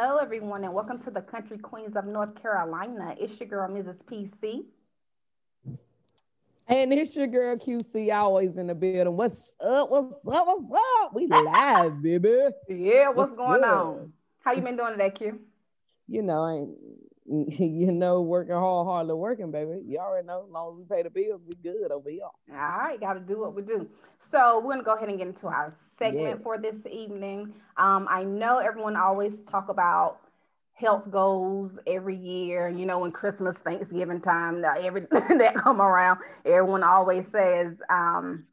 hello, everyone, and welcome to the Kountry Queens of North Carolina. It's your girl, Mrs. PC. And it's your girl QC, always in the building. What's up? What's up? What's up? We live, baby. Yeah, what's, what's going good? on? How you been doing today, Q? You know, you know, working hard, hardly working, baby. You already know. As long as we pay the bills, we good over here. All right, got to do what we do. So we're gonna go ahead and get into our segment yes. for this evening. Um, I know everyone always talk about health goals every year. You know, when Christmas, Thanksgiving time, every that come around, everyone always says, um,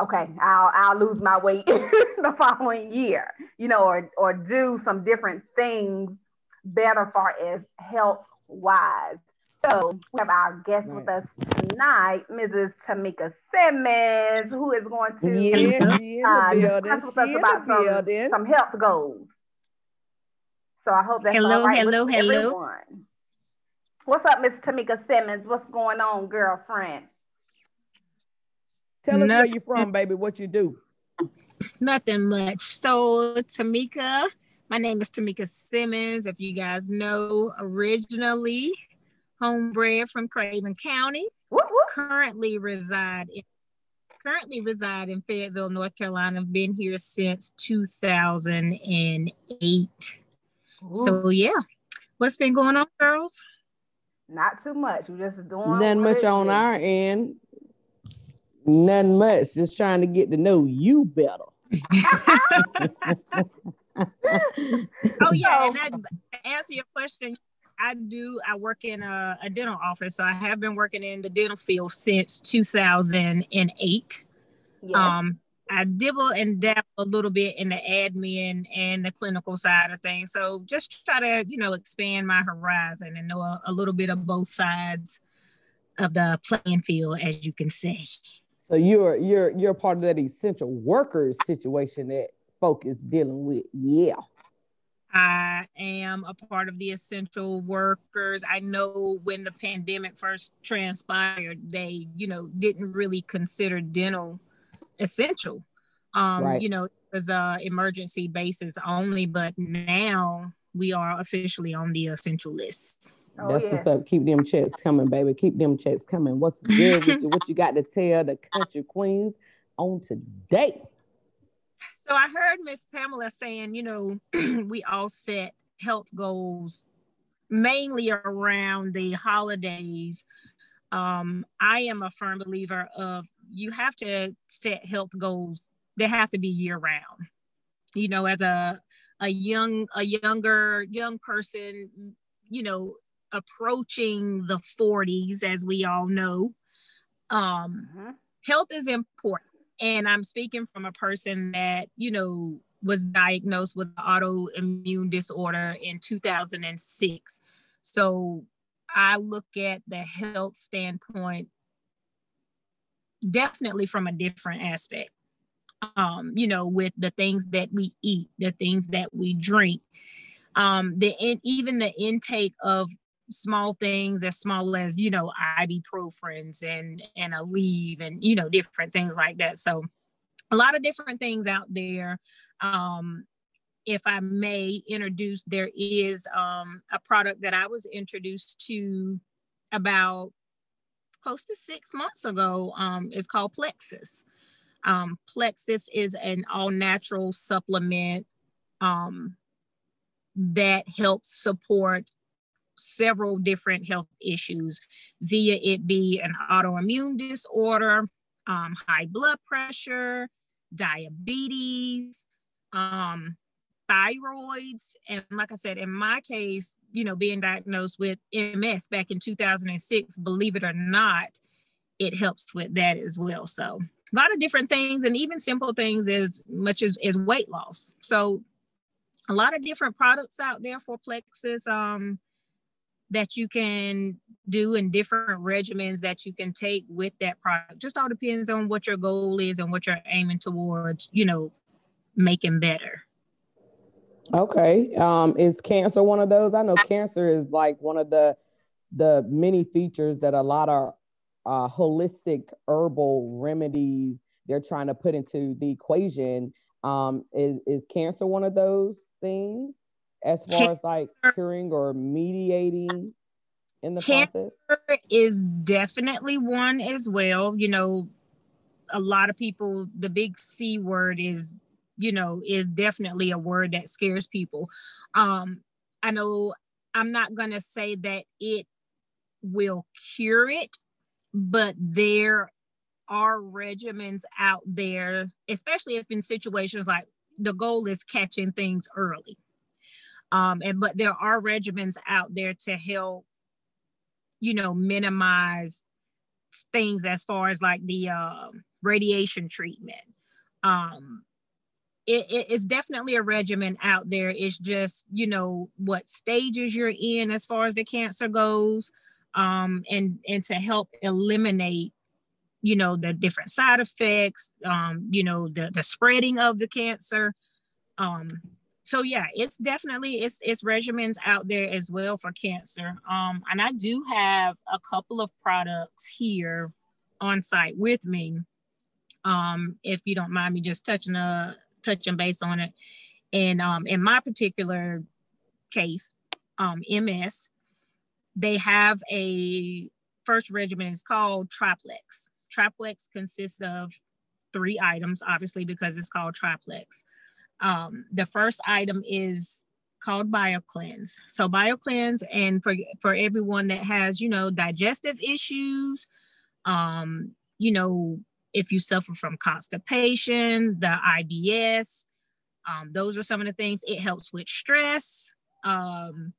"Okay, I'll I'll lose my weight the following year." You know, or or do some different things better far as health wise. So we have our guest with us tonight, Mrs. Tamika Simmons, who is going to yes, uh, discuss with us about some, some health goals. So I hope that's hello, all right hello, with hello. everyone. What's up, Miss Tamika Simmons? What's going on, girlfriend? Tell us Nothing. where you're from, baby. What you do? Nothing much. So Tamika, my name is Tamika Simmons. If you guys know, originally homebred from Craven County. Whoop, whoop. Currently reside in currently reside in Fayetteville, North Carolina. I've been here since 2008. Ooh. So yeah, what's been going on, girls? Not too much. We're just doing nothing much on is. our end. Nothing much. Just trying to get to know you better. oh yeah, and that, answer your question, I do. I work in a, a, dental office, so I have been working in the dental field since 2008. Yes. Um, I dibble and dabble a little bit in the admin and the clinical side of things. So just try to, you know, expand my horizon and know a, a little bit of both sides of the playing field, as you can say. So you're you're you're part of that essential workers situation that folk is dealing with. Yeah. I am a part of the essential workers. I know when the pandemic first transpired, they, you know, didn't really consider dental essential. Um, right. you know, it was a emergency basis only, but now we are officially on the essential list. Oh, That's yeah. what's up. Keep them checks coming, baby. Keep them checks coming. What's good with you? What you got to tell the Kountry Queens on today? So I heard Miss Pamela saying, you know, we all set health goals mainly around the holidays. Um, I am a firm believer of you have to set health goals. They have to be year round. You know, as a a young a younger young person, you know, approaching the 40s, as we all know, um, uh-huh. health is important and I'm speaking from a person that, you know, was diagnosed with autoimmune disorder in 2006. So I look at the health standpoint definitely from a different aspect. Um, you know, with the things that we eat, the things that we drink, um, the in, even the intake of small things as small as you know ibuprofens and and Aleve and you know different things like that. So a lot of different things out there. Um if i may introduce there is um a product that i was introduced to about close to six months ago. Um it's called plexus. Um plexus is an all natural supplement um that helps support several different health issues, via it be an autoimmune disorder, um, high blood pressure, diabetes, um, thyroids. And like I said, in my case, you know, being diagnosed with MS back in 2006, believe it or not, it helps with that as well. So a lot of different things and even simple things as much as, as weight loss. So a lot of different products out there for Plexus. Um, that you can do in different regimens that you can take with that product. Just all depends on what your goal is and what you're aiming towards, you know, making better. Okay. Um, is cancer one of those? I know cancer is like one of the the many features that a lot of uh, holistic herbal remedies they're trying to put into the equation. Um, is is cancer one of those things? As far as like curing or mediating in the Cancer process? Is definitely one as well. You know, a lot of people, the big C word is, you know, is definitely a word that scares people. Um, I know I'm not going to say that it will cure it, but there are regimens out there, especially if in situations like the goal is catching things early. Um, and but there are regimens out there to help, you know, minimize things as far as like the uh, radiation treatment. Um, it, it, it's definitely a regimen out there. It's just, you know, what stages you're in as far as the cancer goes, um, and and to help eliminate, you know, the different side effects, um, you know, the the spreading of the cancer. Um, so yeah, it's definitely it's it's regimens out there as well for cancer. Um, and I do have a couple of products here on site with me. Um, if you don't mind me just touching a touching base on it. And um, in my particular case, um, MS, they have a first regimen is called triplex. Triplex consists of three items, obviously, because it's called triplex. Um, the first item is called BioCleanse. So BioCleanse, and for for everyone that has, you know, digestive issues, um, you know, if you suffer from constipation, the IBS, um, those are some of the things. It helps with stress. Um,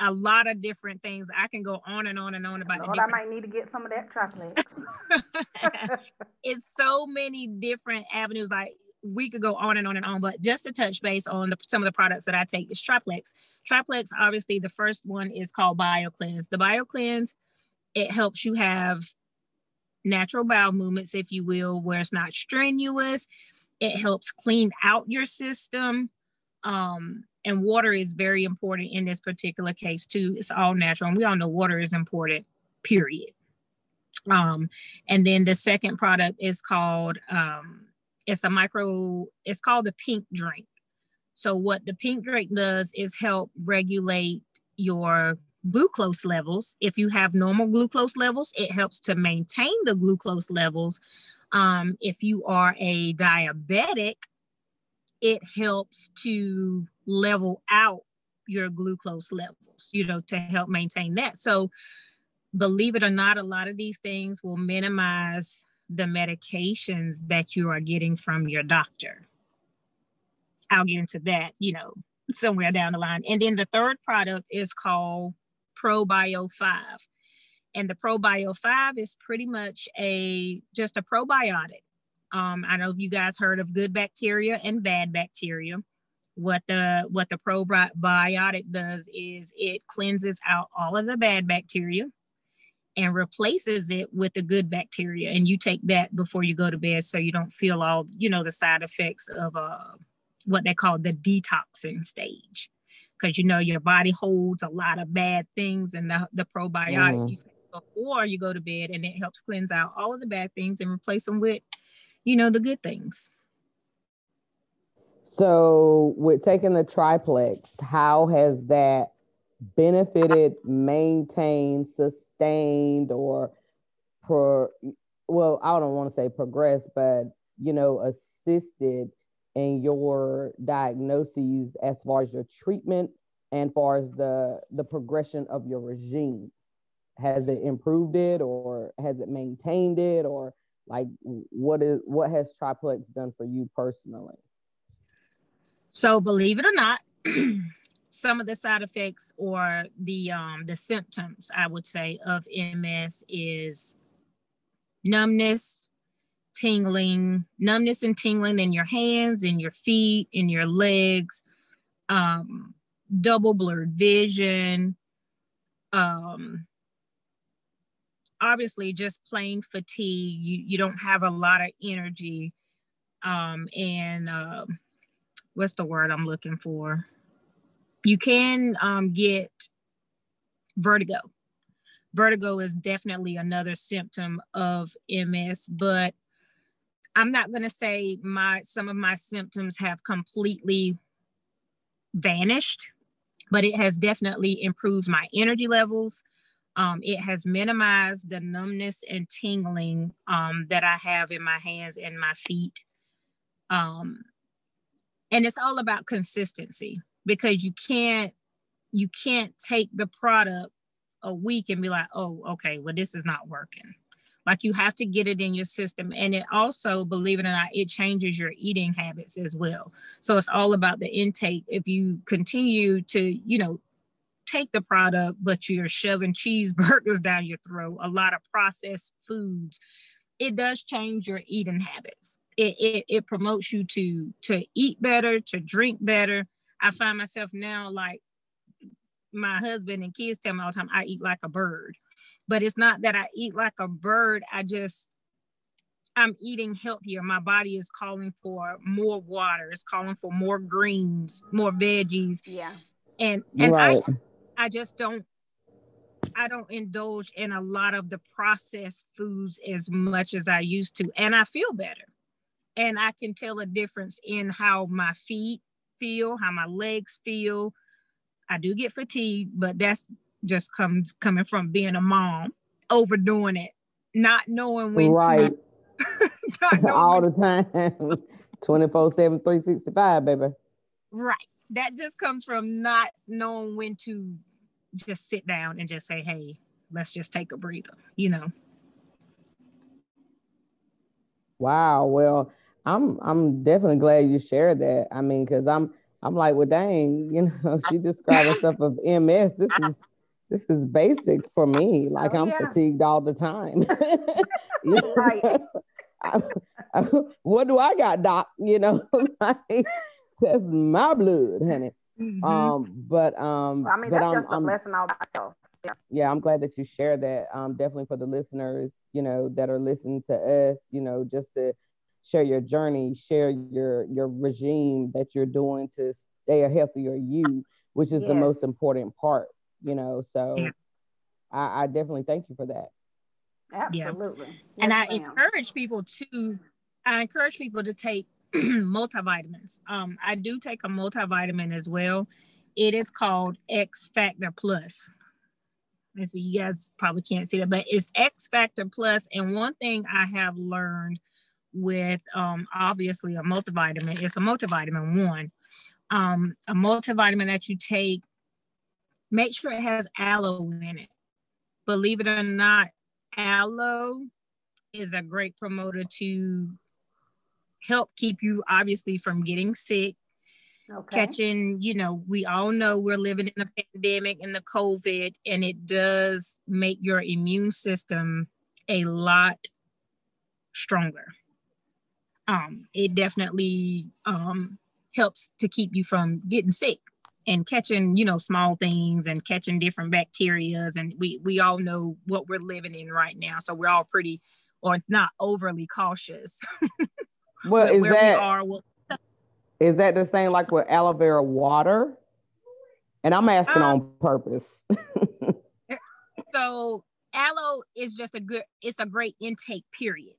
a lot of different things. I can go on and on and on about. Lord, I might need to get some of that triplex. it's so many different avenues. Like we could go on and on and on, but just to touch base on the, some of the products that I take is triplex. Triplex, obviously, the first one is called BioCleanse. The BioCleanse, it helps you have natural bowel movements, if you will, where it's not strenuous. It helps clean out your system. Um, and water is very important in this particular case, too. It's all natural. And we all know water is important, period. Um, and then the second product is called um, it's a micro, it's called the pink drink. So what the pink drink does is help regulate your glucose levels. If you have normal glucose levels, it helps to maintain the glucose levels. Um, if you are a diabetic, it helps to level out your glucose levels, you know, to help maintain that. So, believe it or not, a lot of these things will minimize the medications that you are getting from your doctor. I'll get into that, you know, somewhere down the line. And then the third product is called ProBio 5. And the ProBio 5 is pretty much a just a probiotic. Um, I know you guys heard of good bacteria and bad bacteria. What the what the probiotic does is it cleanses out all of the bad bacteria and replaces it with the good bacteria. And you take that before you go to bed so you don't feel all, you know, the side effects of uh, what they call the detoxing stage because you know your body holds a lot of bad things and the, the probiotic mm. before you go to bed and it helps cleanse out all of the bad things and replace them with you know the good things so with taking the triplex how has that benefited maintained sustained or pro well i don't want to say progress but you know assisted in your diagnoses as far as your treatment and far as the the progression of your regime. Has it improved it or has it maintained it or like what is what has triplex done for you personally? So believe it or not some of the side effects or the um the symptoms i would say of ms is numbness tingling, numbness and tingling in your hands, in your feet, in your legs, um, double blurred vision, um, obviously just plain fatigue. You, you don't have a lot of energy. Um, and uh, what's the word I'm looking for? You can um, get vertigo. Vertigo is definitely another symptom of MS, but I'm not going to say my some of my symptoms have completely vanished. but it has definitely improved my energy levels. Um, it has minimized the numbness and tingling um, that I have in my hands and my feet. Um, and it's all about consistency because you can't you can't take the product a week and be like, oh, okay, well, this is not working. Like you have to get it in your system. And it also, believe it or not, it changes your eating habits as well. So it's all about the intake. If you continue to, you know, take the product, but you're shoving cheeseburgers down your throat, a lot of processed foods, it does change your eating habits. It, it, it promotes you to to eat better, to drink better. I find myself now like my husband and kids tell me all the time, I eat like a bird. But it's not that I eat like a bird. I just I'm eating healthier. My body is calling for more water. It's calling for more greens, more veggies. Yeah. And and right. I I just don't I don't indulge in a lot of the processed foods as much as I used to. And I feel better. And I can tell a difference in how my feet feel, how my legs feel, I do get fatigued, but that's just come coming from being a mom, overdoing it, not knowing when right. to knowing all the time. 24 7 365 baby. Right. That just comes from not knowing when to just sit down and just say hey let's just take a breather you know? Wow. Well i'm i'm definitely glad you shared that i mean because i'm I'm like, well, dang, you know, she described herself of MS. This is this is basic for me. Like oh, I'm yeah. fatigued all the time. right. I, I, what do I got, doc? You know, like test my blood, honey. Mm-hmm. Um, but um, well, I mean, that's I'm, just a I'm, lesson all by itself. Yeah. yeah, I'm glad that you share that. Um, definitely for the listeners, you know, that are listening to us, you know, just to share your journey, share your your regime that you're doing to stay a healthier you, which is yes. the most important part, you know. So yeah. I, I, definitely thank you for that. Absolutely. Yeah. Yes, and I ma'am. encourage people to I encourage people to take multivitamins. Um, I do take a multivitamin as well. It is called X Factor Plus. And so you guys probably can't see that, but it's X Factor Plus. And one thing I have learned with um, obviously a multivitamin. It's a multivitamin one. Um, a multivitamin that you take, make sure it has aloe in it. Believe it or not, aloe is a great promoter to help keep you obviously from getting sick, okay. catching, you know, we all know we're living in a pandemic and the COVID, and it does make your immune system a lot stronger um, it definitely um, helps to keep you from getting sick and catching you know small things and catching different bacterias and we we all know what we're living in right now. So we're all pretty or not overly cautious. Well is where that, we are well, is that the same like with aloe vera water? And i'm asking um, on purpose. So aloe is just a good it's a great intake period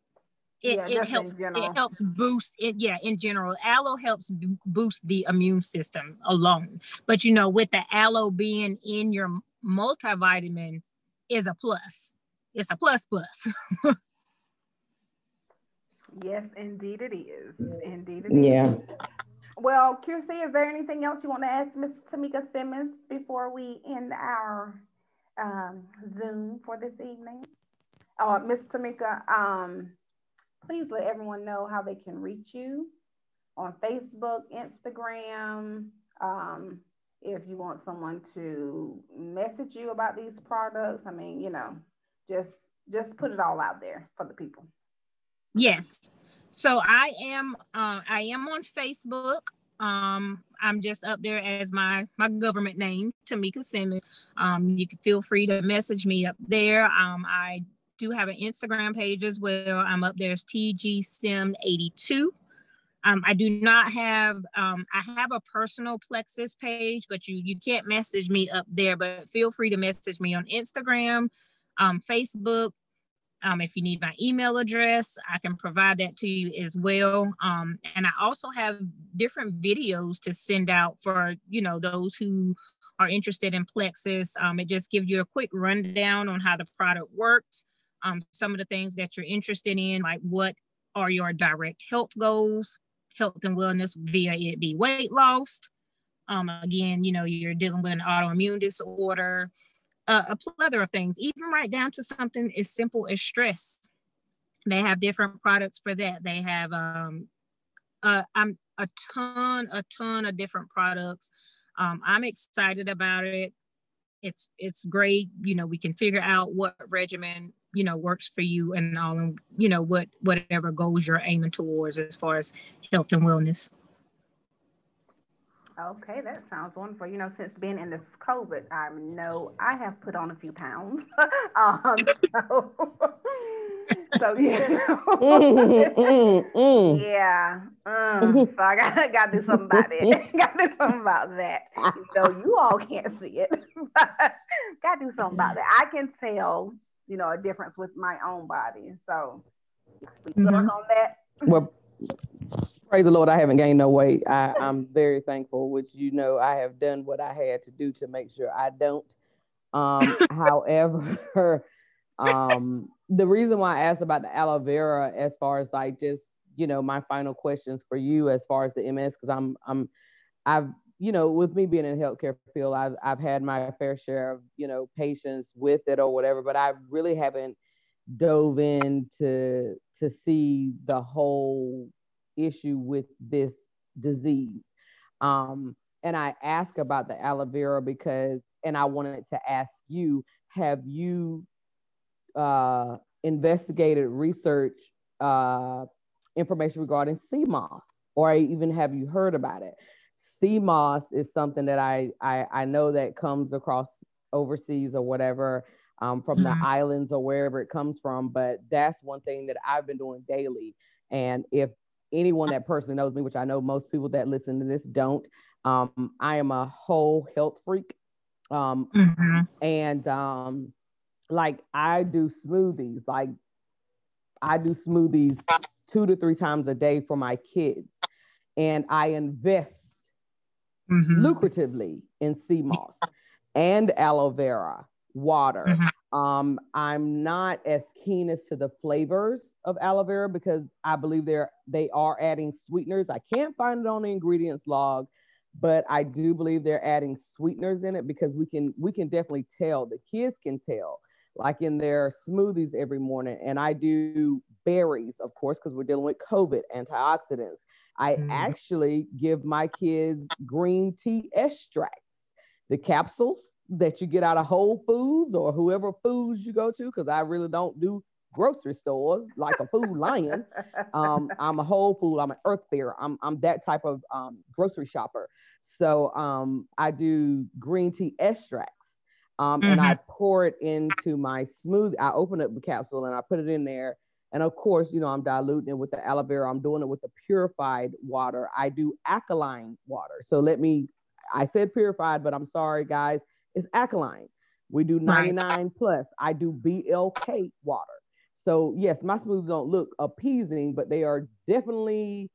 it, yeah, it helps it helps boost it yeah in general. Aloe helps b- boost the immune system alone. But you know with the aloe being in your multivitamin is a plus. It's a plus plus. Yes indeed it is. Indeed it is. yeah well QC, is there anything else you want to ask miss tamika simmons before we end our um, zoom for this evening? Oh miss tamika um please let everyone know how they can reach you on Facebook, Instagram. Um, if you want someone to message you about these products, I mean, you know, just just put it all out there for the people. Yes. So I am uh, I am on Facebook. Um, I'm just up there as my my government name, Tamika Simmons. Um, you can feel free to message me up there. Um, I do have an Instagram page as well. I'm up there as TGSim82. Um, I do not have, um, I have a personal Plexus page, but you you can't message me up there, but feel free to message me on Instagram, um, Facebook. Um, if you need my email address, I can provide that to you as well. Um, and I also have different videos to send out for, you know, those who are interested in Plexus, um, it just gives you a quick rundown on how the product works, um, some of the things that you're interested in, like what are your direct health goals, health and wellness via it be weight loss. Um, again, you know, you're dealing with an autoimmune disorder, uh, a plethora of things, even right down to something as simple as stress. They have different products for that. They have um, I'm a ton, a ton of different products. Um, I'm excited about it. It's it's great. You know, we can figure out what regimen you know works for you and all, and you know what whatever goals you're aiming towards as far as health and wellness. Okay, that sounds wonderful. You know, since being in this COVID, I know I have put on a few pounds. um, so, so yeah, mm, mm, mm. yeah. Um, so I got got to do something about it. got to do something about that. You know, you all can't see it, got to do something about that. I can tell, you know, a difference with my own body. So we mm-hmm. on that. Well, praise the Lord, I haven't gained no weight. I, I'm very thankful, which you know I have done what I had to do to make sure I don't. Um, however, um, the reason why I asked about the aloe vera, as far as like just you know my final questions for you, as far as the MS, because I'm I'm I've you know with me being in the healthcare field, I've I've had my fair share of you know patients with it or whatever, but I really haven't dove in to to see the whole issue with this disease. Um, and I ask about the aloe vera because, and I wanted to ask you, have you uh, investigated research uh, information regarding sea moss, or even have you heard about it? Sea moss is something that I, I, I know that comes across overseas or whatever um, from mm-hmm. the islands or wherever it comes from, but that's one thing that I've been doing daily. And if anyone that personally knows me, which I know most people that listen to this don't, um, I am a whole health freak. Um, mm-hmm. And um, like I do smoothies, like I do smoothies two to three times a day for my kids. And I invest mm-hmm. lucratively in sea moss and aloe vera water. Mm-hmm. Um, I'm not as keen as to the flavors of aloe vera because I believe they're they are adding sweeteners. I can't find it on the ingredients log, but I do believe they're adding sweeteners in it because we can we can definitely tell the kids can tell like in their smoothies every morning. And I do berries, of course, because we're dealing with COVID, antioxidants. I mm. actually give my kids green tea extracts, the capsules that you get out of Whole Foods or whoever foods you go to, because I really don't do grocery stores like a food lion. Um, I'm a whole food, I'm an Earth Fare. I'm, I'm that type of um, grocery shopper. So um, I do green tea extracts um, mm-hmm. and I mm-hmm. pour it into my smoothie. I open up the capsule and I put it in there. And of course, you know, I'm diluting it with the aloe vera. I'm doing it with the purified water. I do alkaline water. So let me, I said purified, but I'm sorry, guys it's alkaline. We do 99 plus. I do BLK water. So yes, my smoothies don't look appeasing, but they are definitely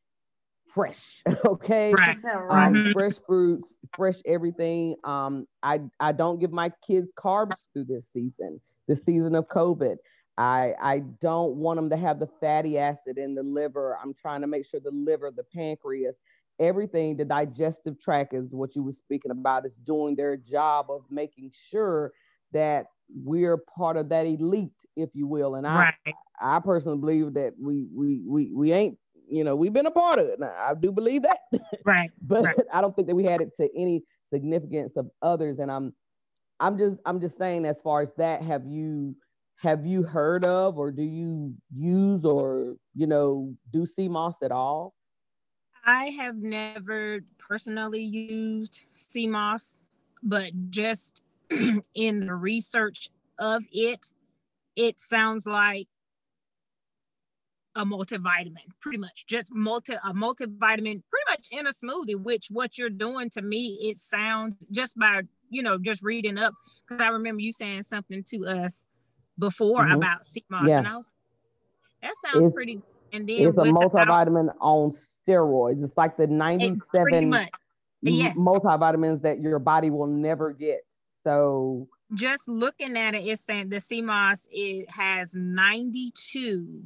fresh. okay. Right. Um, mm-hmm. Fresh fruits, fresh everything. Um, I, I don't give my kids carbs through this season, the season of COVID. I, I don't want them to have the fatty acid in the liver. I'm trying to make sure the liver, the pancreas, everything the digestive tract is what you were speaking about is doing their job of making sure that we're part of that elite if you will and i right. i personally believe that we we we we ain't you know we've been a part of it now i do believe that right but right. i don't think that we had it to any significance of others and i'm i'm just i'm just saying as far as that have you have you heard of or do you use or you know do moss at all I have never personally used moss, but just in the research of it, it sounds like a multivitamin, pretty much just multi a multivitamin, pretty much in a smoothie. Which what you're doing to me, it sounds just by you know just reading up because I remember you saying something to us before mm-hmm. about sea moss, yeah. and I was that sounds it's, pretty. And then it's a multivitamin the, on steroids. It's like the 97. yes. multivitamins that your body will never get. So just looking at it, it's saying the moss it has 92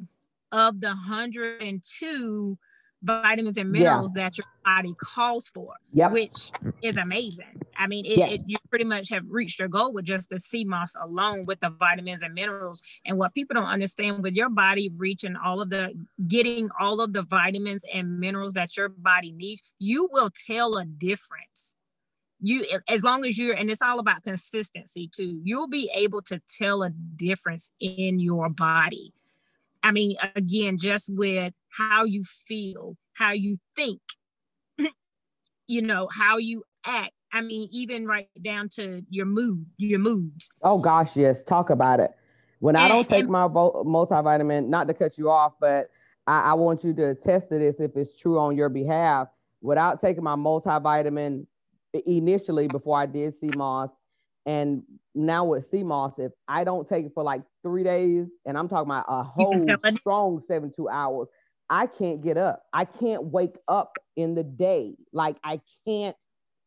of the 102 vitamins and minerals yeah. that your body calls for, yep. which is amazing. I mean, it, yes. it, you pretty much have reached your goal with just the sea moss alone with the vitamins and minerals. And what people don't understand with your body reaching all of the, getting all of the vitamins and minerals that your body needs, you will tell a difference. You, as long as you're, and it's all about consistency too, you'll be able to tell a difference in your body I mean, again, just with how you feel, how you think, you know, how you act. I mean, even right down to your mood, your moods. Oh gosh, yes. Talk about it. When and, I don't take and, my multivitamin, not to cut you off, but I, I want you to test this if it's true on your behalf. Without taking my multivitamin initially before I did moss, and now with moss, if I don't take it for like three days, and I'm talking about a whole strong seven two hours, I can't get up. I can't wake up in the day. Like I can't,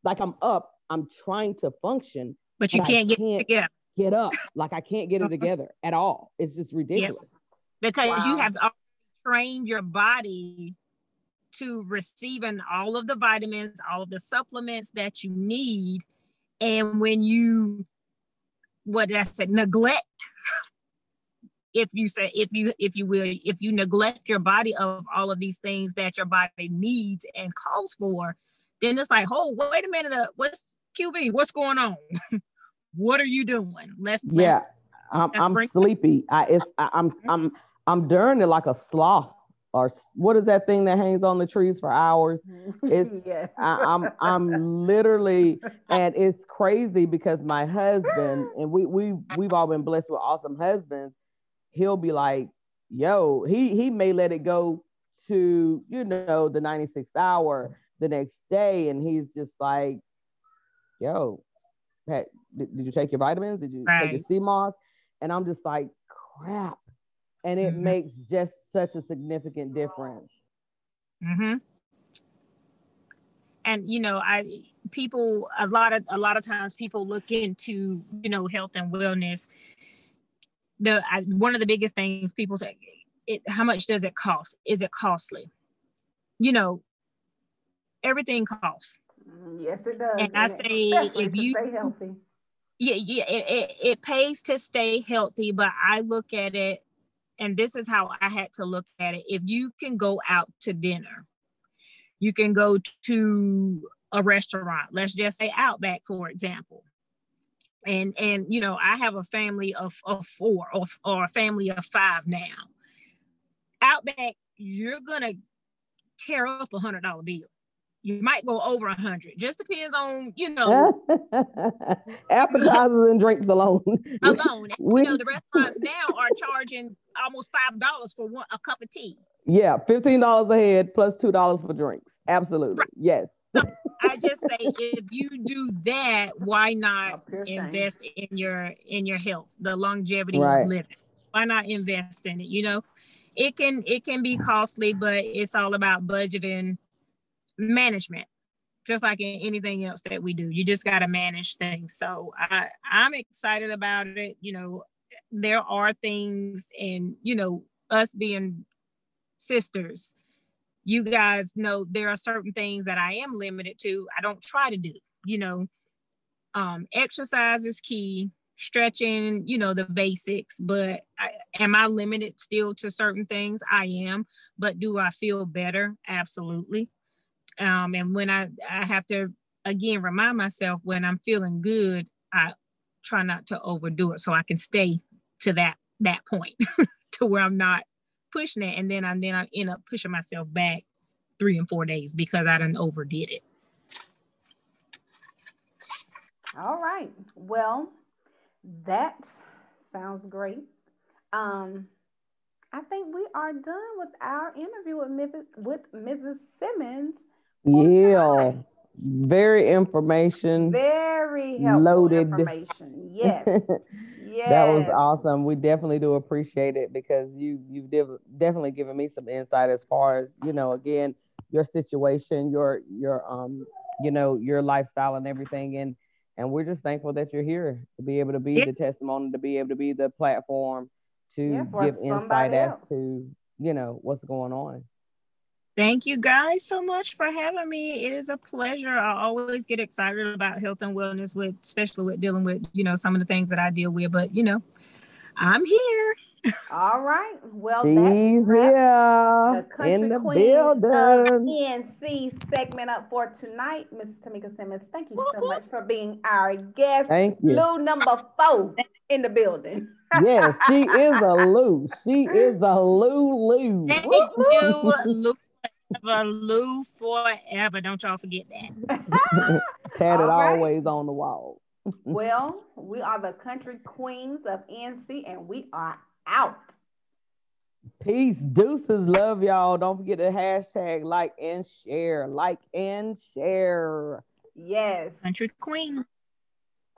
like I'm up, I'm trying to function. But you but can't, can't get get up. Like I can't get it uh-huh. together at all. It's just ridiculous. Yep. Because wow. you have trained your body to receiving all of the vitamins, all of the supplements that you need. And when you what I said, neglect if you say if you if you will if you neglect your body of all of these things that your body needs and calls for then it's like oh wait a minute uh, what's qb what's going on what are you doing let's yeah let's, i'm, let's I'm sleepy i it's I, i'm mm-hmm. i'm i'm during it like a sloth or what is that thing that hangs on the trees for hours? It's yes. I, I'm I'm literally and it's crazy because my husband and we we we've all been blessed with awesome husbands he'll be like, yo, he he may let it go to, you know, the 96th hour the next day. And he's just like, yo, did, did you take your vitamins? Did you right. take your sea moss? And I'm just like, crap. And it mm-hmm. makes just such a significant difference. Mm-hmm. And you know, I people a lot of a lot of times people look into you know health and wellness the I, one of the biggest things people say it how much does it cost is it costly you know everything costs. Yes it does and, and i say if you stay healthy. Yeah yeah it, it, it pays to stay healthy but i look at it and this is how i had to look at it. If you can go out to dinner you can go to a restaurant let's just say outback for example. And and you know i have a family of, of four or, or a family of five now. Outback you're gonna tear up a hundred dollar bill you might go over a hundred just depends on you know appetizers and drinks alone alone we, you know the restaurants now are charging almost five dollars for one a cup of tea yeah fifteen dollars a head plus two dollars for drinks absolutely right. yes so I just say if you do that, why not invest in your in your health, the longevity right. of living? Why not invest in it? You know, it can it can be costly, but it's all about budgeting management just like in anything else that we do you just got to manage things so i i'm excited about it you know there are things and you know us being sisters you guys know there are certain things that I am limited to. I don't try to do, you know, um, exercise is key, stretching, you know, the basics, but I, am I limited still to certain things? I am, but do I feel better? Absolutely. Um, and when I, I have to, again, remind myself when I'm feeling good, I try not to overdo it so I can stay to that, that point to where I'm not pushing it, and then I then I end up pushing myself back three and four days because I done overdid it. All right. Well, that sounds great. Um, I think we are done with our interview with Mrs. with Mrs. Simmons. Yeah. Very information. Very loaded information. Yes. Yes. That was awesome. We definitely do appreciate it because you you've definitely given me some insight as far as, you know, again, your situation, your your um you know, your lifestyle and everything. And and we're just thankful that you're here to be able to be yeah. the testimony, to be able to be the platform to yeah, give insight else. as to, you know, what's going on. Thank you guys so much for having me. It is a pleasure. I always get excited about health and wellness with especially with dealing with, you know, some of the things that I deal with, but you know, I'm here. All right. Well, She's here in the building. ENC segment up for tonight. Miss Tamika Simmons, thank you so much for being our guest. Thank you. Lou number four in the building. yes, she is a Lou. She is a Lou Lou. Thank you, Lou. Forever, Lou forever. Don't y'all forget that. Tatted right. always on the wall. well, we are the Kountry Queens of NC and we are out. Peace, deuces, love y'all. Don't forget to hashtag like and share, like and share. Yes. Kountry Queen.